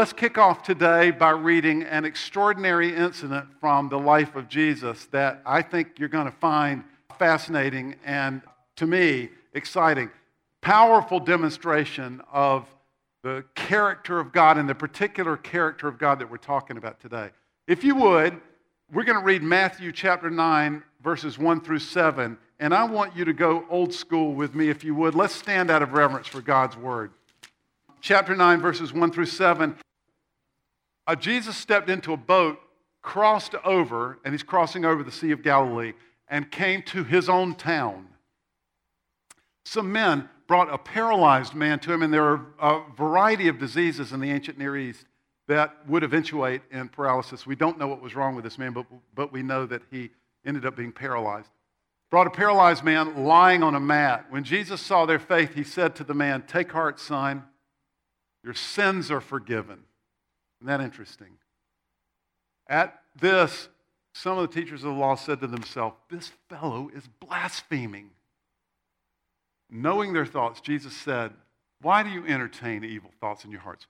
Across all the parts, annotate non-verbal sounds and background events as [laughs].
Let's kick off today by reading an extraordinary incident from the life of Jesus that I think you're going to find fascinating and, to me, exciting. Powerful demonstration of the character of God and the particular character of God that we're talking about today. If you would, we're going to read Matthew chapter 9, verses 1 through 7, and I want you to go old school with me, if you would. Let's stand out of reverence for God's word chapter 9, verses 1 through 7, uh, Jesus stepped into a boat, crossed over, and he's crossing over the Sea of Galilee, and came to his own town. Some men brought a paralyzed man to him, and there are a variety of diseases in the ancient Near East that would eventuate in paralysis. We don't know what was wrong with this man, but, but we know that he ended up being paralyzed. Brought a paralyzed man lying on a mat. When Jesus saw their faith, he said to the man, Take heart, son. Your sins are forgiven. Isn't that interesting? At this, some of the teachers of the law said to themselves, This fellow is blaspheming. Knowing their thoughts, Jesus said, Why do you entertain evil thoughts in your hearts?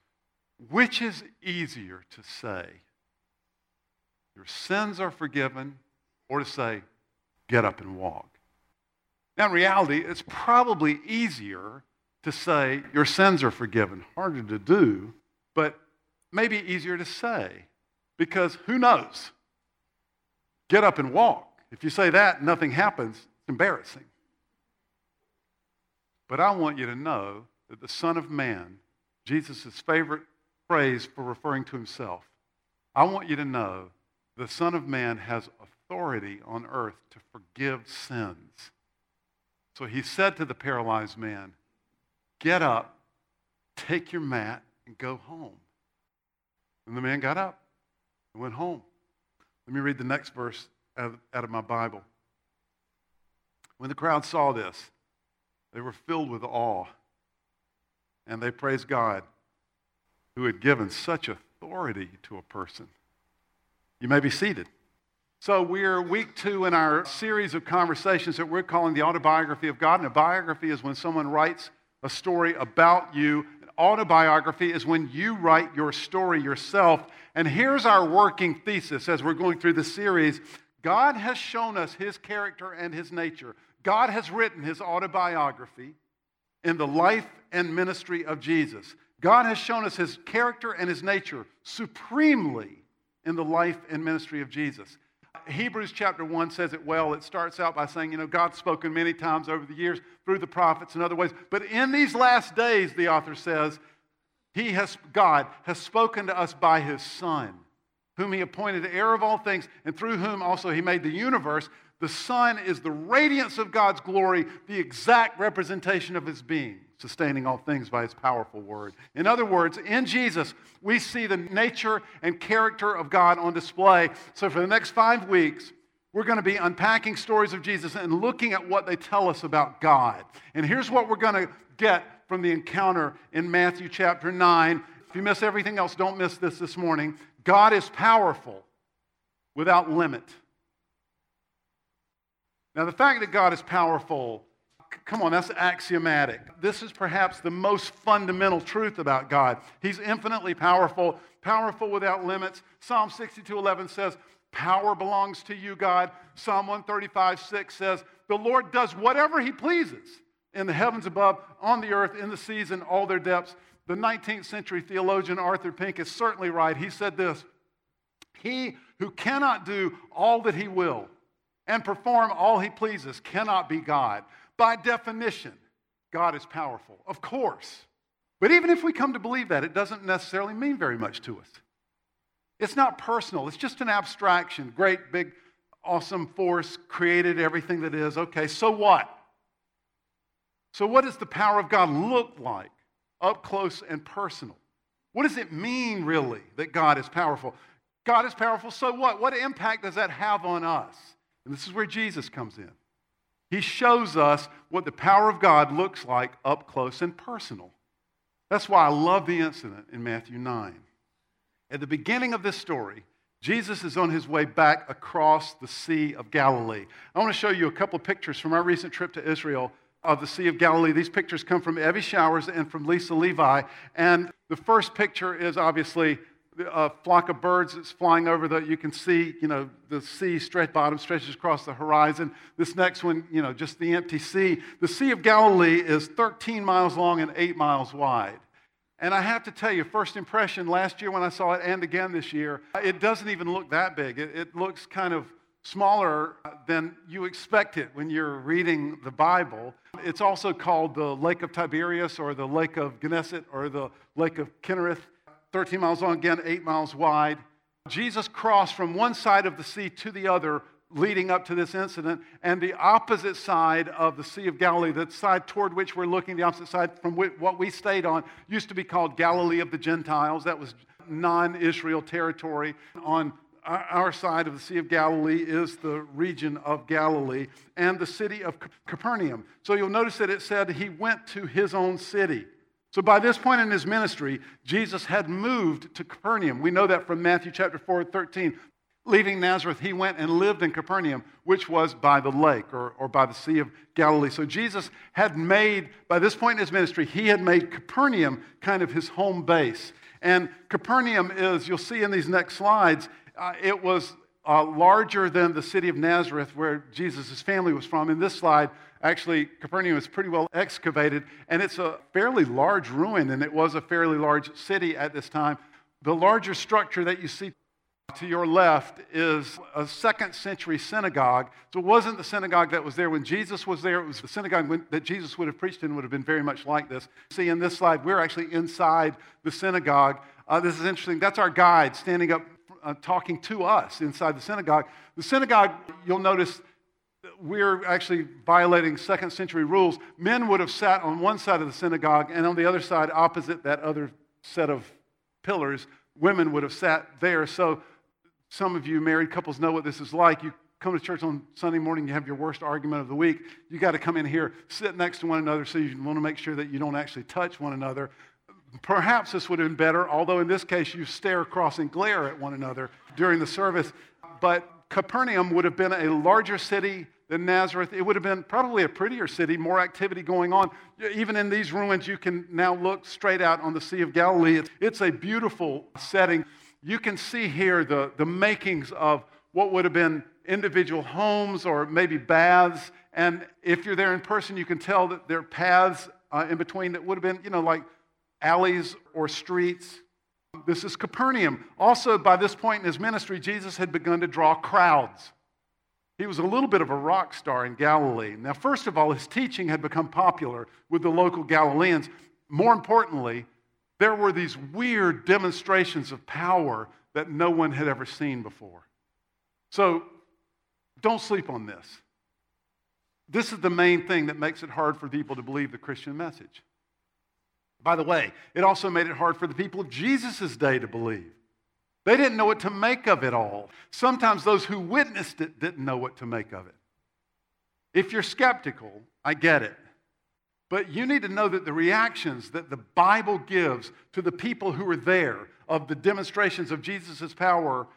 Which is easier to say, Your sins are forgiven, or to say, Get up and walk? Now, in reality, it's probably easier to say your sins are forgiven. Harder to do, but maybe easier to say because who knows? Get up and walk. If you say that, nothing happens, it's embarrassing. But I want you to know that the Son of Man, Jesus' favorite phrase for referring to himself, I want you to know the Son of Man has authority on earth to forgive sins. So he said to the paralyzed man, Get up, take your mat, and go home. And the man got up and went home. Let me read the next verse out of, my Bible. When the crowd saw this, they were filled with awe, and they praised God who had given such authority to a person. You may be seated. So, we're week two in our series of conversations that we're calling the autobiography of God. And a biography is when someone writes a story about you. Autobiography is when you write your story yourself. And here's our working thesis as we're going through the series God has shown us his character and his nature. God has written his autobiography in the life and ministry of Jesus. God has shown us his character and his nature supremely in the life and ministry of Jesus. Hebrews chapter 1 says it well. It starts out by saying, you know, God's spoken many times over the years through the prophets and other ways. But in these last days, the author says, he has, God has spoken to us by his Son, whom he appointed heir of all things, and through whom also he made the universe. The Son is the radiance of God's glory, the exact representation of his being sustaining all things by his powerful word. In other words, in Jesus, we see the nature and character of God on display. So for the next five weeks, we're going to be unpacking stories of Jesus and looking at what they tell us about God. And here's what we're going to get from the encounter in Matthew chapter 9. If you miss everything else, don't miss this this morning. God is powerful without limit. Now, the fact that God is powerful come on, that's axiomatic. This is perhaps the most fundamental truth about God. He's infinitely powerful, powerful without limits. Psalm 62:11 says, "Power belongs to you, God." Psalm 135 6 says, "The Lord does whatever he pleases in the heavens above, on the earth, in the seas, in all their depths." The 19th century theologian Arthur Pink is certainly right. He said this, "He who cannot do all that he will and perform all he pleases cannot be God." By definition, God is powerful, of course. But even if we come to believe that, it doesn't necessarily mean very much to us. It's not personal, it's just an abstraction. Great, big, awesome force created everything that is. Okay, so what? So, what does the power of God look like up close and personal? What does it mean, really, that God is powerful? God is powerful, so what? What impact does that have on us? And this is where Jesus comes in. He shows us what the power of God looks like up close and personal. That's why I love the incident in Matthew 9. At the beginning of this story, Jesus is on his way back across the Sea of Galilee. I want to show you a couple of pictures from our recent trip to Israel of the Sea of Galilee. These pictures come from Evie Showers and from Lisa Levi. And the first picture is obviously a flock of birds that's flying over the, you can see, you know, the sea stretch, bottom stretches across the horizon. This next one, you know, just the empty sea. The Sea of Galilee is 13 miles long and 8 miles wide. And I have to tell you, first impression last year when I saw it and again this year, it doesn't even look that big. It, it looks kind of smaller than you expect it when you're reading the Bible. It's also called the Lake of Tiberias or the Lake of Gennesaret or the Lake of Kinnereth, 13 miles long, again, 8 miles wide. Jesus crossed from one side of the sea to the other leading up to this incident, and the opposite side of the Sea of Galilee, the side toward which we're looking, the opposite side from what we stayed on, used to be called Galilee of the Gentiles. That was non Israel territory. On our side of the Sea of Galilee is the region of Galilee and the city of Capernaum. So you'll notice that it said he went to his own city. So by this point in his ministry, Jesus had moved to Capernaum. We know that from Matthew chapter 4, 13. Leaving Nazareth, he went and lived in Capernaum, which was by the lake or, or by the Sea of Galilee. So Jesus had made, by this point in his ministry, he had made Capernaum kind of his home base. And Capernaum is, you'll see in these next slides, uh, it was uh, larger than the city of Nazareth, where Jesus' family was from. In this slide, actually, Capernaum is pretty well excavated, and it's a fairly large ruin, and it was a fairly large city at this time. The larger structure that you see to your left is a second century synagogue. So it wasn't the synagogue that was there when Jesus was there. It was the synagogue that Jesus would have preached in would have been very much like this. See, in this slide, we're actually inside the synagogue. Uh, this is interesting. That's our guide standing up uh, talking to us inside the synagogue. The synagogue, you'll notice, we're actually violating second century rules. Men would have sat on one side of the synagogue, and on the other side, opposite that other set of pillars, women would have sat there. So some of you married couples know what this is like. You come to church on Sunday morning, you have your worst argument of the week. You got to come in here, sit next to one another, so you want to make sure that you don't actually touch one another. Perhaps this would have been better, although in this case you stare across and glare at one another during the service. But Capernaum would have been a larger city than Nazareth. It would have been probably a prettier city, more activity going on. Even in these ruins, you can now look straight out on the Sea of Galilee. It's a beautiful setting. You can see here the, the makings of what would have been individual homes or maybe baths. And if you're there in person, you can tell that there are paths uh, in between that would have been, you know, like alleys or streets. This is Capernaum. Also, by this point in his ministry, Jesus had begun to draw crowds. He was a little bit of a rock star in Galilee. Now, first of all, his teaching had become popular with the local Galileans. More importantly, there were these weird demonstrations of power that no one had ever seen before. So, don't sleep on this. This is the main thing that makes it hard for people to believe the Christian message. By the way, it also made it hard for the people of Jesus' day to believe. They didn't know what to make of it all. Sometimes those who witnessed it didn't know what to make of it. If you're skeptical, I get it. But you need to know that the reactions that the Bible gives to the people who were there of the demonstrations of Jesus' power,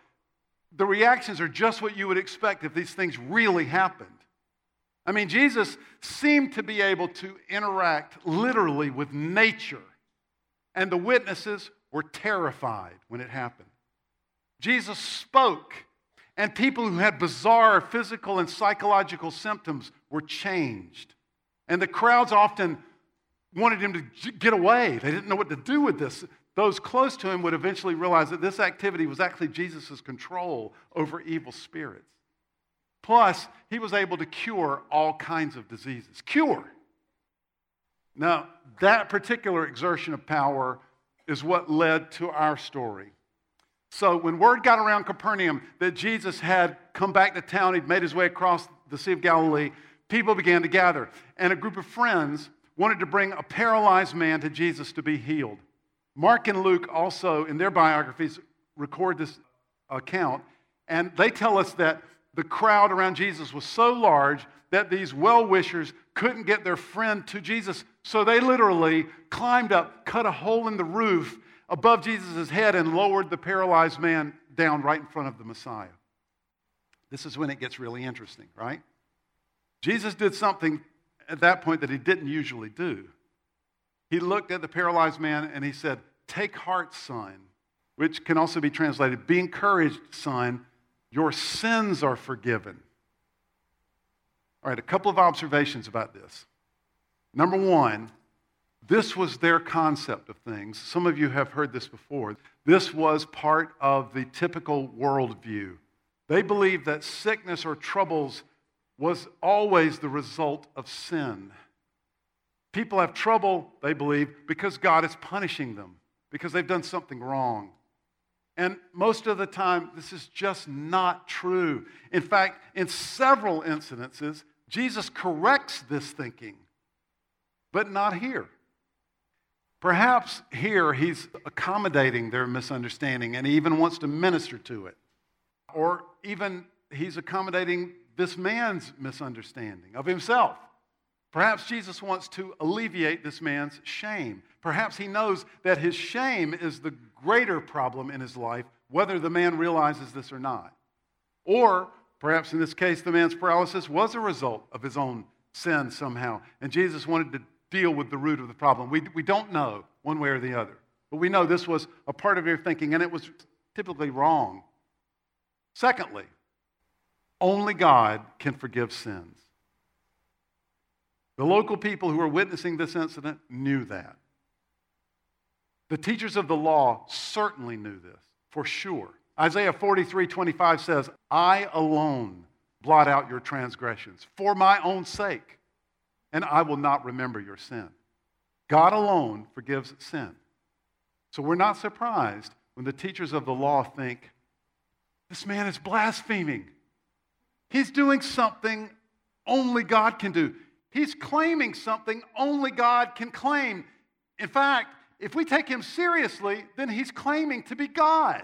the reactions are just what you would expect if these things really happened. I mean, Jesus seemed to be able to interact literally with nature, and the witnesses were terrified when it happened. Jesus spoke, and people who had bizarre physical and psychological symptoms were changed. And the crowds often wanted him to get away. They didn't know what to do with this. Those close to him would eventually realize that this activity was actually Jesus' control over evil spirits. Plus, he was able to cure all kinds of diseases. Cure. Now, that particular exertion of power is what led to our story. So, when word got around Capernaum that Jesus had come back to town, he'd made his way across the Sea of Galilee, people began to gather. And a group of friends wanted to bring a paralyzed man to Jesus to be healed. Mark and Luke also, in their biographies, record this account. And they tell us that the crowd around Jesus was so large that these well wishers couldn't get their friend to Jesus. So they literally climbed up, cut a hole in the roof above Jesus' head, and lowered the paralyzed man down right in front of the Messiah. This is when it gets really interesting, right? Jesus did something at that point that he didn't usually do. He looked at the paralyzed man and he said, Take heart, son, which can also be translated, Be encouraged, son, your sins are forgiven. All right, a couple of observations about this. Number one, this was their concept of things. Some of you have heard this before. This was part of the typical worldview. They believed that sickness or troubles was always the result of sin. People have trouble, they believe, because God is punishing them, because they've done something wrong. And most of the time, this is just not true. In fact, in several incidences, Jesus corrects this thinking, but not here. Perhaps here he's accommodating their misunderstanding and he even wants to minister to it. Or even he's accommodating this man's misunderstanding of himself. Perhaps Jesus wants to alleviate this man's shame. Perhaps he knows that his shame is the greater problem in his life, whether the man realizes this or not. Or perhaps in this case, the man's paralysis was a result of his own sin somehow, and Jesus wanted to deal with the root of the problem. We, we don't know one way or the other, but we know this was a part of your thinking, and it was typically wrong. Secondly, only God can forgive sins. The local people who were witnessing this incident knew that. The teachers of the law certainly knew this, for sure. Isaiah 43 25 says, I alone blot out your transgressions for my own sake and I will not remember your sin. God alone forgives sin. So we're not surprised when the teachers of the law think, this man is blaspheming. He's doing something only God can do. He's claiming something only God can claim. In fact, if we take him seriously, then he's claiming to be God.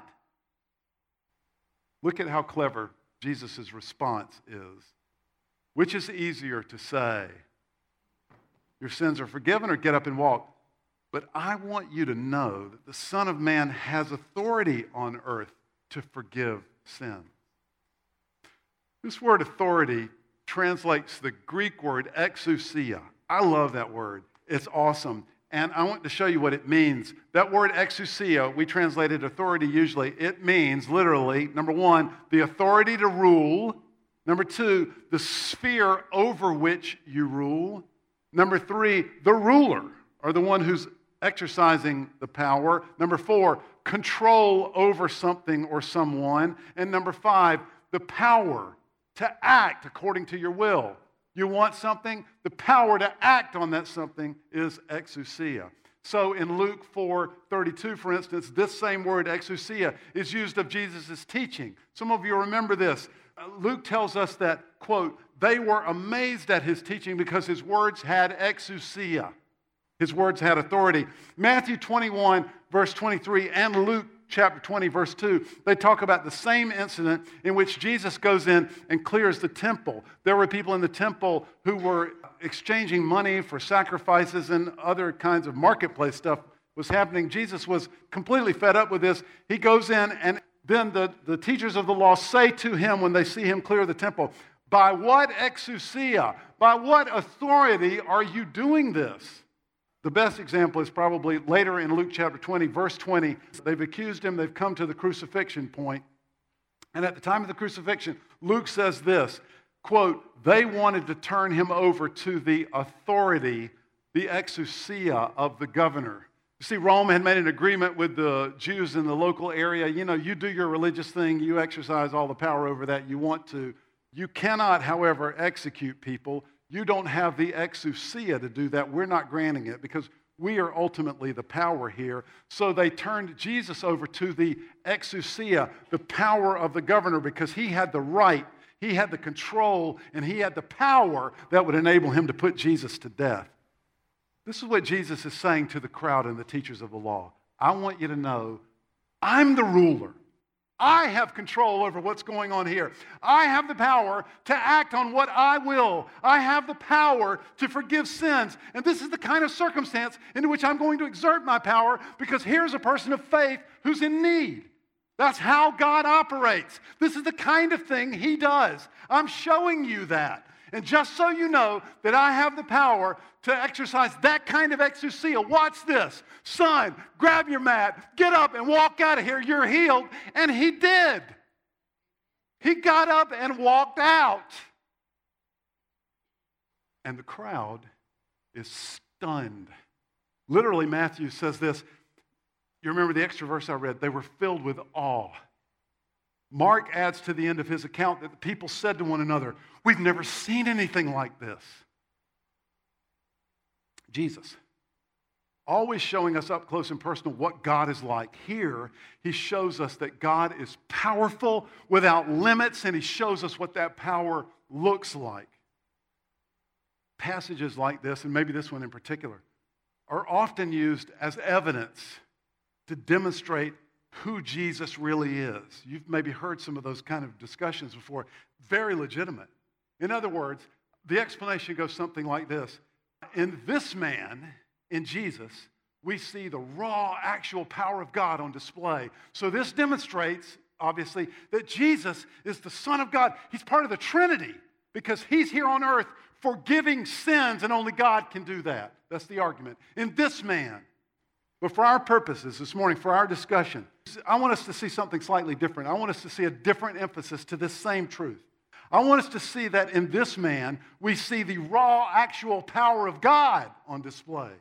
Look at how clever Jesus' response is. Which is easier to say? your sins are forgiven, or get up and walk. But I want you to know that the Son of Man has authority on earth to forgive sin. This word authority translates the Greek word exousia. I love that word. It's awesome. And I want to show you what it means. That word exousia, we translated authority usually. It means literally, number one, the authority to rule. Number two, the sphere over which you rule. Number three, the ruler, or the one who's exercising the power. Number four, control over something or someone. And number five, the power to act according to your will. You want something? The power to act on that something is exousia. So in Luke 4 32, for instance, this same word, exousia, is used of Jesus' teaching. Some of you remember this. Uh, Luke tells us that, quote, they were amazed at his teaching because his words had exousia. His words had authority. Matthew 21, verse 23, and Luke chapter 20, verse 2, they talk about the same incident in which Jesus goes in and clears the temple. There were people in the temple who were exchanging money for sacrifices and other kinds of marketplace stuff was happening. Jesus was completely fed up with this. He goes in, and then the, the teachers of the law say to him when they see him clear the temple, by what exousia, by what authority are you doing this? The best example is probably later in Luke chapter 20, verse 20. They've accused him, they've come to the crucifixion point. And at the time of the crucifixion, Luke says this quote, they wanted to turn him over to the authority, the exousia of the governor. You see, Rome had made an agreement with the Jews in the local area. You know, you do your religious thing, you exercise all the power over that you want to. You cannot, however, execute people. You don't have the exousia to do that. We're not granting it because we are ultimately the power here. So they turned Jesus over to the exousia, the power of the governor, because he had the right, he had the control, and he had the power that would enable him to put Jesus to death. This is what Jesus is saying to the crowd and the teachers of the law. I want you to know I'm the ruler. I have control over what's going on here. I have the power to act on what I will. I have the power to forgive sins. And this is the kind of circumstance into which I'm going to exert my power because here's a person of faith who's in need. That's how God operates. This is the kind of thing He does. I'm showing you that. And just so you know that I have the power to exercise that kind of exousia, watch this. Son, grab your mat, get up and walk out of here. You're healed. And he did. He got up and walked out. And the crowd is stunned. Literally, Matthew says this. You remember the extra verse I read? They were filled with awe. Mark adds to the end of his account that the people said to one another, We've never seen anything like this. Jesus, always showing us up close and personal what God is like. Here, he shows us that God is powerful without limits, and he shows us what that power looks like. Passages like this, and maybe this one in particular, are often used as evidence to demonstrate who Jesus really is. You've maybe heard some of those kind of discussions before. Very legitimate. In other words, the explanation goes something like this In this man, in Jesus, we see the raw, actual power of God on display. So this demonstrates, obviously, that Jesus is the Son of God. He's part of the Trinity because he's here on earth forgiving sins, and only God can do that. That's the argument. In this man, but for our purposes this morning, for our discussion, I want us to see something slightly different. I want us to see a different emphasis to this same truth. I want us to see that in this man, we see the raw, actual power of God on display.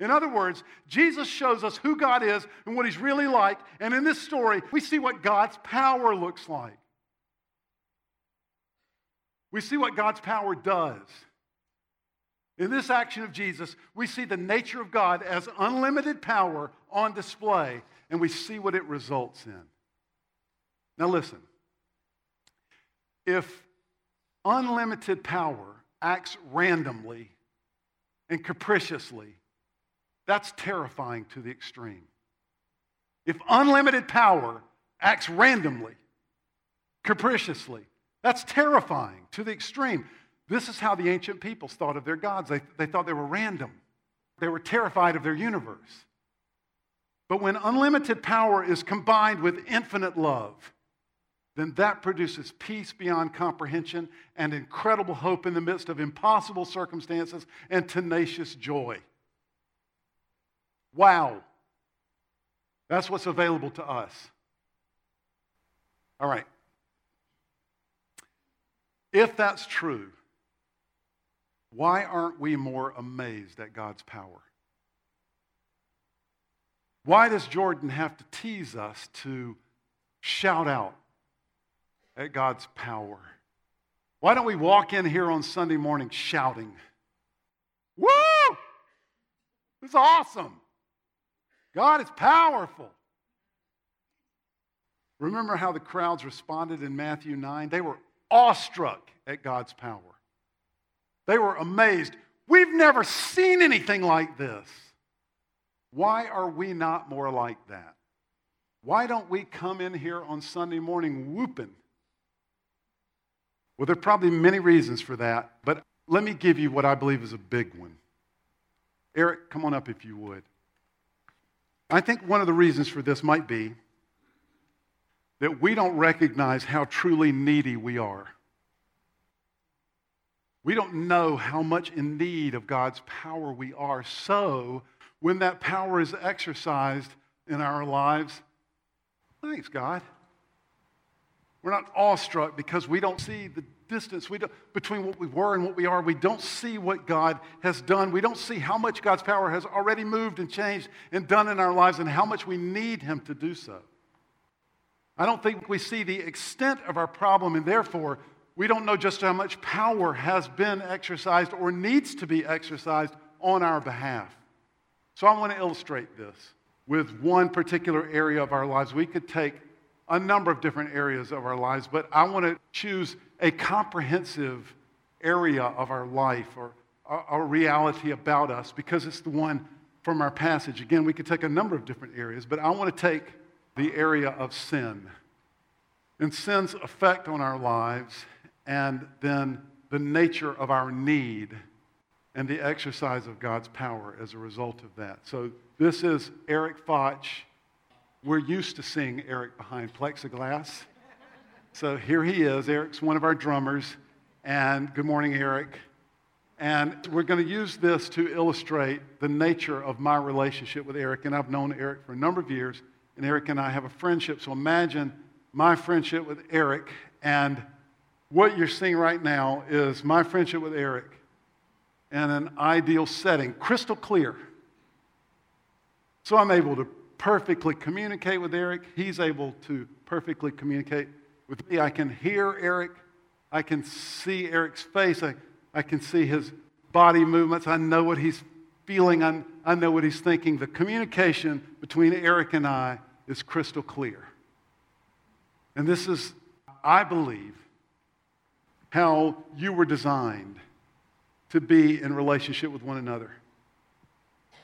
In other words, Jesus shows us who God is and what he's really like. And in this story, we see what God's power looks like. We see what God's power does. In this action of Jesus, we see the nature of God as unlimited power on display, and we see what it results in. Now, listen if unlimited power acts randomly and capriciously, that's terrifying to the extreme. If unlimited power acts randomly, capriciously, that's terrifying to the extreme. This is how the ancient peoples thought of their gods. They, they thought they were random, they were terrified of their universe. But when unlimited power is combined with infinite love, then that produces peace beyond comprehension and incredible hope in the midst of impossible circumstances and tenacious joy. Wow. That's what's available to us. All right. If that's true, why aren't we more amazed at God's power? Why does Jordan have to tease us to shout out at God's power? Why don't we walk in here on Sunday morning shouting, Woo! It's awesome. God is powerful. Remember how the crowds responded in Matthew 9? They were awestruck at God's power. They were amazed. We've never seen anything like this. Why are we not more like that? Why don't we come in here on Sunday morning whooping? Well, there are probably many reasons for that, but let me give you what I believe is a big one. Eric, come on up if you would. I think one of the reasons for this might be that we don't recognize how truly needy we are. We don't know how much in need of God's power we are. So, when that power is exercised in our lives, thanks, God. We're not awestruck because we don't see the distance we between what we were and what we are. We don't see what God has done. We don't see how much God's power has already moved and changed and done in our lives and how much we need Him to do so. I don't think we see the extent of our problem, and therefore, we don't know just how much power has been exercised or needs to be exercised on our behalf. So I want to illustrate this with one particular area of our lives. We could take a number of different areas of our lives, but I want to choose a comprehensive area of our life or a reality about us because it's the one from our passage. Again, we could take a number of different areas, but I want to take the area of sin and sin's effect on our lives and then the nature of our need and the exercise of God's power as a result of that. So this is Eric Foch. We're used to seeing Eric behind plexiglass. So here he is. Eric's one of our drummers. And good morning, Eric. And we're going to use this to illustrate the nature of my relationship with Eric. And I've known Eric for a number of years, and Eric and I have a friendship. So imagine my friendship with Eric. And what you're seeing right now is my friendship with Eric in an ideal setting, crystal clear. So I'm able to perfectly communicate with Eric. He's able to perfectly communicate with me. I can hear Eric. I can see Eric's face. I, I can see his body movements. I know what he's feeling. I, I know what he's thinking. The communication between Eric and I is crystal clear. And this is, I believe, how you were designed to be in relationship with one another,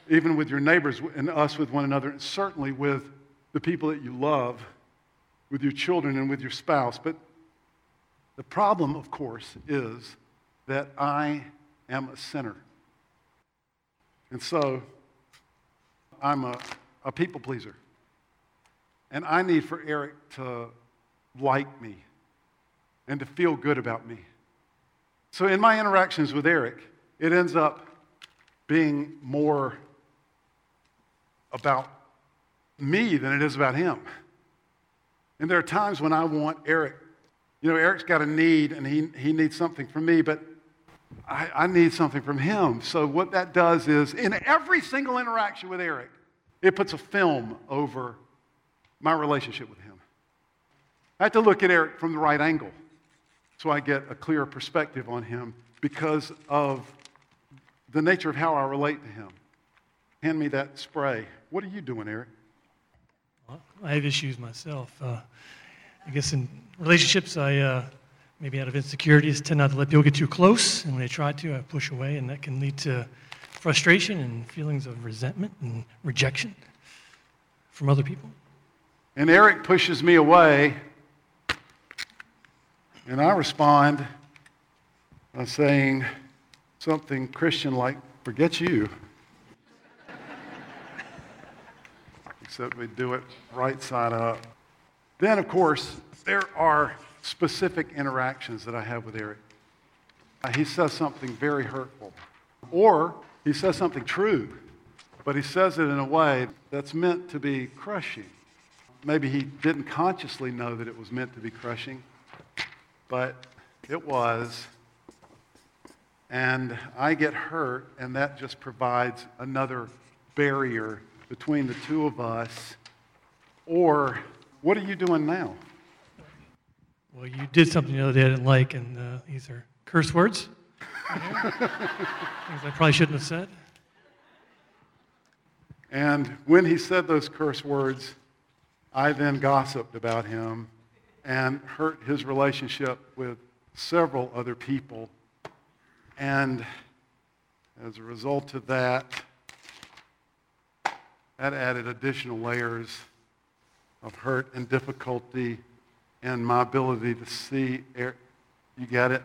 even with your neighbors and us with one another, and certainly with the people that you love, with your children and with your spouse. But the problem, of course, is that I am a sinner. And so I'm a, a people pleaser. And I need for Eric to like me and to feel good about me. So in my interactions with Eric, it ends up being more about me than it is about him. And there are times when I want Eric, you know, Eric's got a need and he, he needs something from me, but I, I need something from him. So, what that does is, in every single interaction with Eric, it puts a film over my relationship with him. I have to look at Eric from the right angle so I get a clearer perspective on him because of the nature of how I relate to him. Hand me that spray. What are you doing, Eric? Well, I have issues myself. Uh, I guess in relationships, I uh, maybe out of insecurities, tend not to let people get too close. And when they try to, I push away, and that can lead to frustration and feelings of resentment and rejection from other people. And Eric pushes me away, and I respond by saying something Christian like, forget you. Except we do it right side up. Then, of course, there are specific interactions that I have with Eric. Uh, he says something very hurtful, or he says something true, but he says it in a way that's meant to be crushing. Maybe he didn't consciously know that it was meant to be crushing, but it was. And I get hurt, and that just provides another barrier between the two of us. Or, what are you doing now? Well, you did something the other day I didn't like, and uh, these are curse words. [laughs] Things I probably shouldn't have said. And when he said those curse words, I then gossiped about him and hurt his relationship with several other people. And as a result of that, that added additional layers of hurt and difficulty and my ability to see. You get it?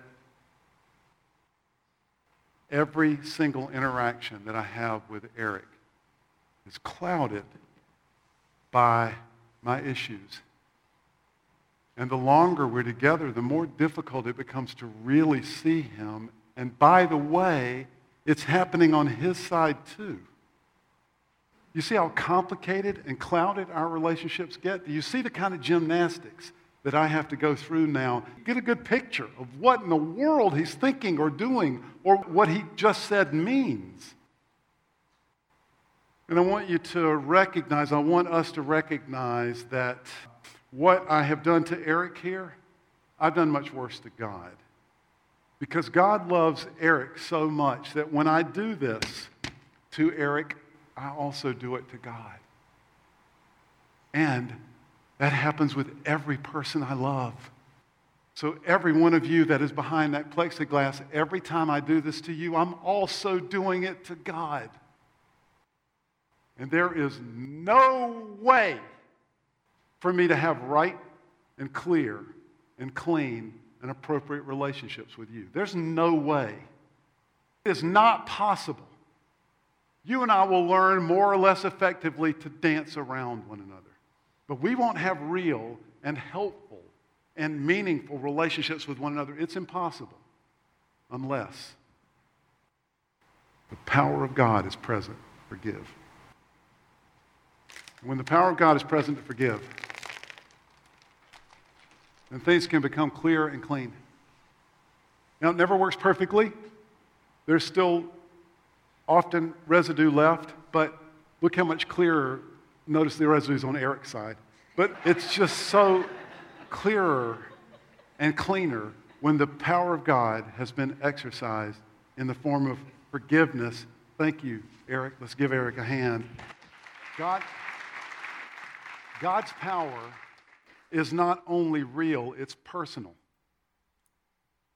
Every single interaction that I have with Eric is clouded by my issues. And the longer we're together, the more difficult it becomes to really see him. And by the way, it's happening on his side too. You see how complicated and clouded our relationships get? Do you see the kind of gymnastics that I have to go through now, get a good picture of what in the world he's thinking or doing or what he just said means. And I want you to recognize, I want us to recognize that what I have done to Eric here, I've done much worse to God. Because God loves Eric so much that when I do this to Eric, I also do it to God. And that happens with every person I love. So, every one of you that is behind that plexiglass, every time I do this to you, I'm also doing it to God. And there is no way for me to have right and clear and clean and appropriate relationships with you. There's no way. It is not possible. You and I will learn more or less effectively to dance around one another. But we won't have real and helpful and meaningful relationships with one another. It's impossible. unless the power of God is present. Forgive. When the power of God is present to forgive, then things can become clear and clean. Now, it never works perfectly. There's still often residue left, but look how much clearer. Notice the residues on Eric's side. But it's just so clearer and cleaner when the power of God has been exercised in the form of forgiveness. Thank you, Eric. Let's give Eric a hand. God, God's power is not only real, it's personal.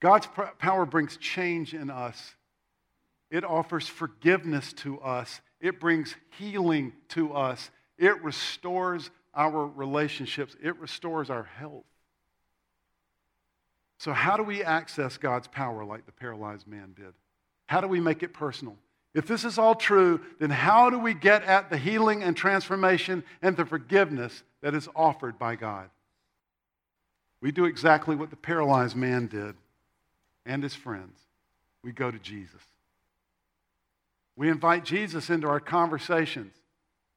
God's power brings change in us. It offers forgiveness to us. It brings healing to us. It restores our relationships. It restores our health. So, how do we access God's power like the paralyzed man did? How do we make it personal? If this is all true, then how do we get at the healing and transformation and the forgiveness that is offered by God? We do exactly what the paralyzed man did and his friends. We go to Jesus. We invite Jesus into our conversations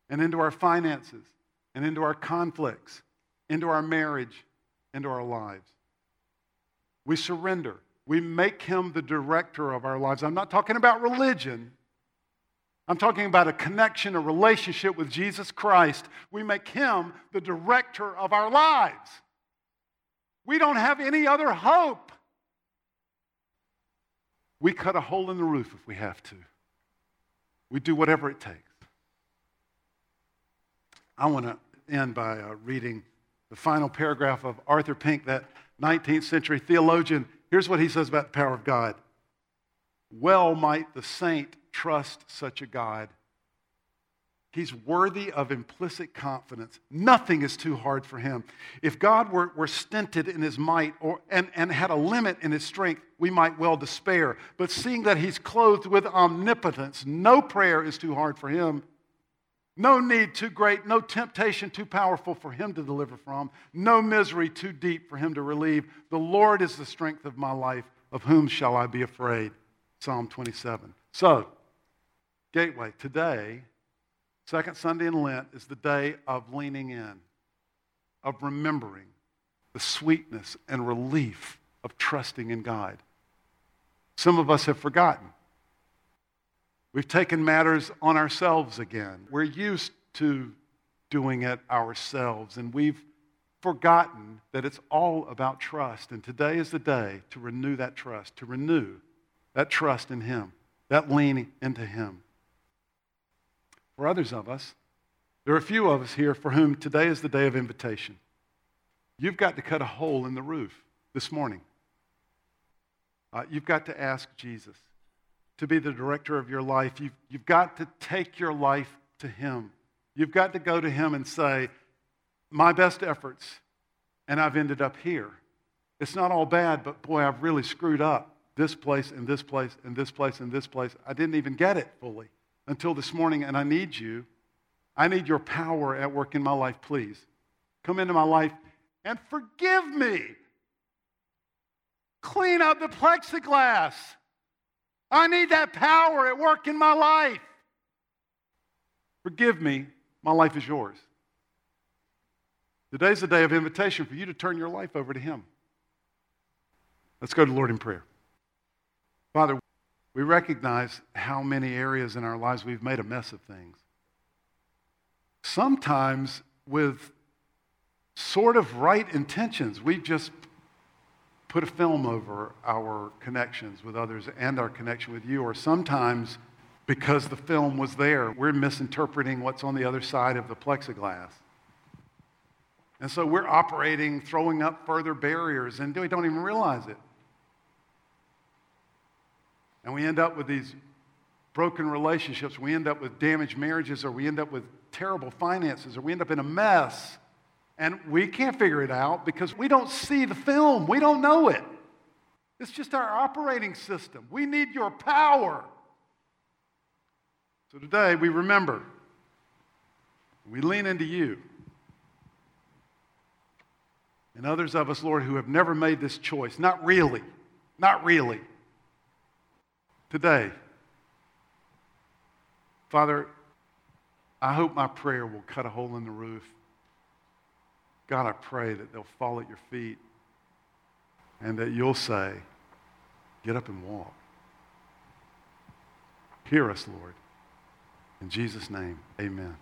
and into our finances and into our conflicts, into our marriage, into our lives. We surrender. We make him the director of our lives. I'm not talking about religion. I'm talking about a connection, a relationship with Jesus Christ. We make him the director of our lives. We don't have any other hope. We cut a hole in the roof if we have to. We do whatever it takes. I want to end by uh, reading the final paragraph of Arthur Pink, that 19th century theologian. Here's what he says about the power of God. Well might the saint trust such a God He's worthy of implicit confidence. Nothing is too hard for him. If God were, were stinted in his might or, and, and had a limit in his strength, we might well despair. But seeing that he's clothed with omnipotence, no prayer is too hard for him. No need too great, no temptation too powerful for him to deliver from, no misery too deep for him to relieve. The Lord is the strength of my life. Of whom shall I be afraid? Psalm 27. So, Gateway, today Second Sunday in Lent is the day of leaning in, of remembering the sweetness and relief of trusting in God. Some of us have forgotten. We've taken matters on ourselves again. We're used to doing it ourselves, and we've forgotten that it's all about trust. And today is the day to renew that trust, to renew that trust in Him, that leaning into Him. For others of us, there are a few of us here for whom today is the day of invitation. You've got to cut a hole in the roof this morning. Uh, you've got to ask Jesus to be the director of your life. You've, you've got to take your life to Him. You've got to go to Him and say, My best efforts, and I've ended up here. It's not all bad, but boy, I've really screwed up this place and this place and this place and this place. I didn't even get it fully until this morning, and I need you. I need your power at work in my life, please. Come into my life and forgive me. Clean up the plexiglass. I need that power at work in my life. Forgive me. My life is yours. Today's the day of invitation for you to turn your life over to Him. Let's go to the Lord in prayer. Father, we recognize how many areas in our lives we've made a mess of things. Sometimes with sort of right intentions, we just put a film over our connections with others and our connection with you, or sometimes because the film was there, we're misinterpreting what's on the other side of the plexiglass. And so we're operating, throwing up further barriers, and we don't even realize it. And we end up with these broken relationships. We end up with damaged marriages, or we end up with terrible finances, or we end up in a mess. And we can't figure it out because we don't see the film, we don't know it. It's just our operating system. We need your power. So today we remember, we lean into you. And others of us, Lord, who have never made this choice, not really, not really today, Father, I hope my prayer will cut a hole in the roof. God, I pray that they'll fall at your feet and that you'll say, Get up and walk. Hear us, Lord. In Jesus' name, amen.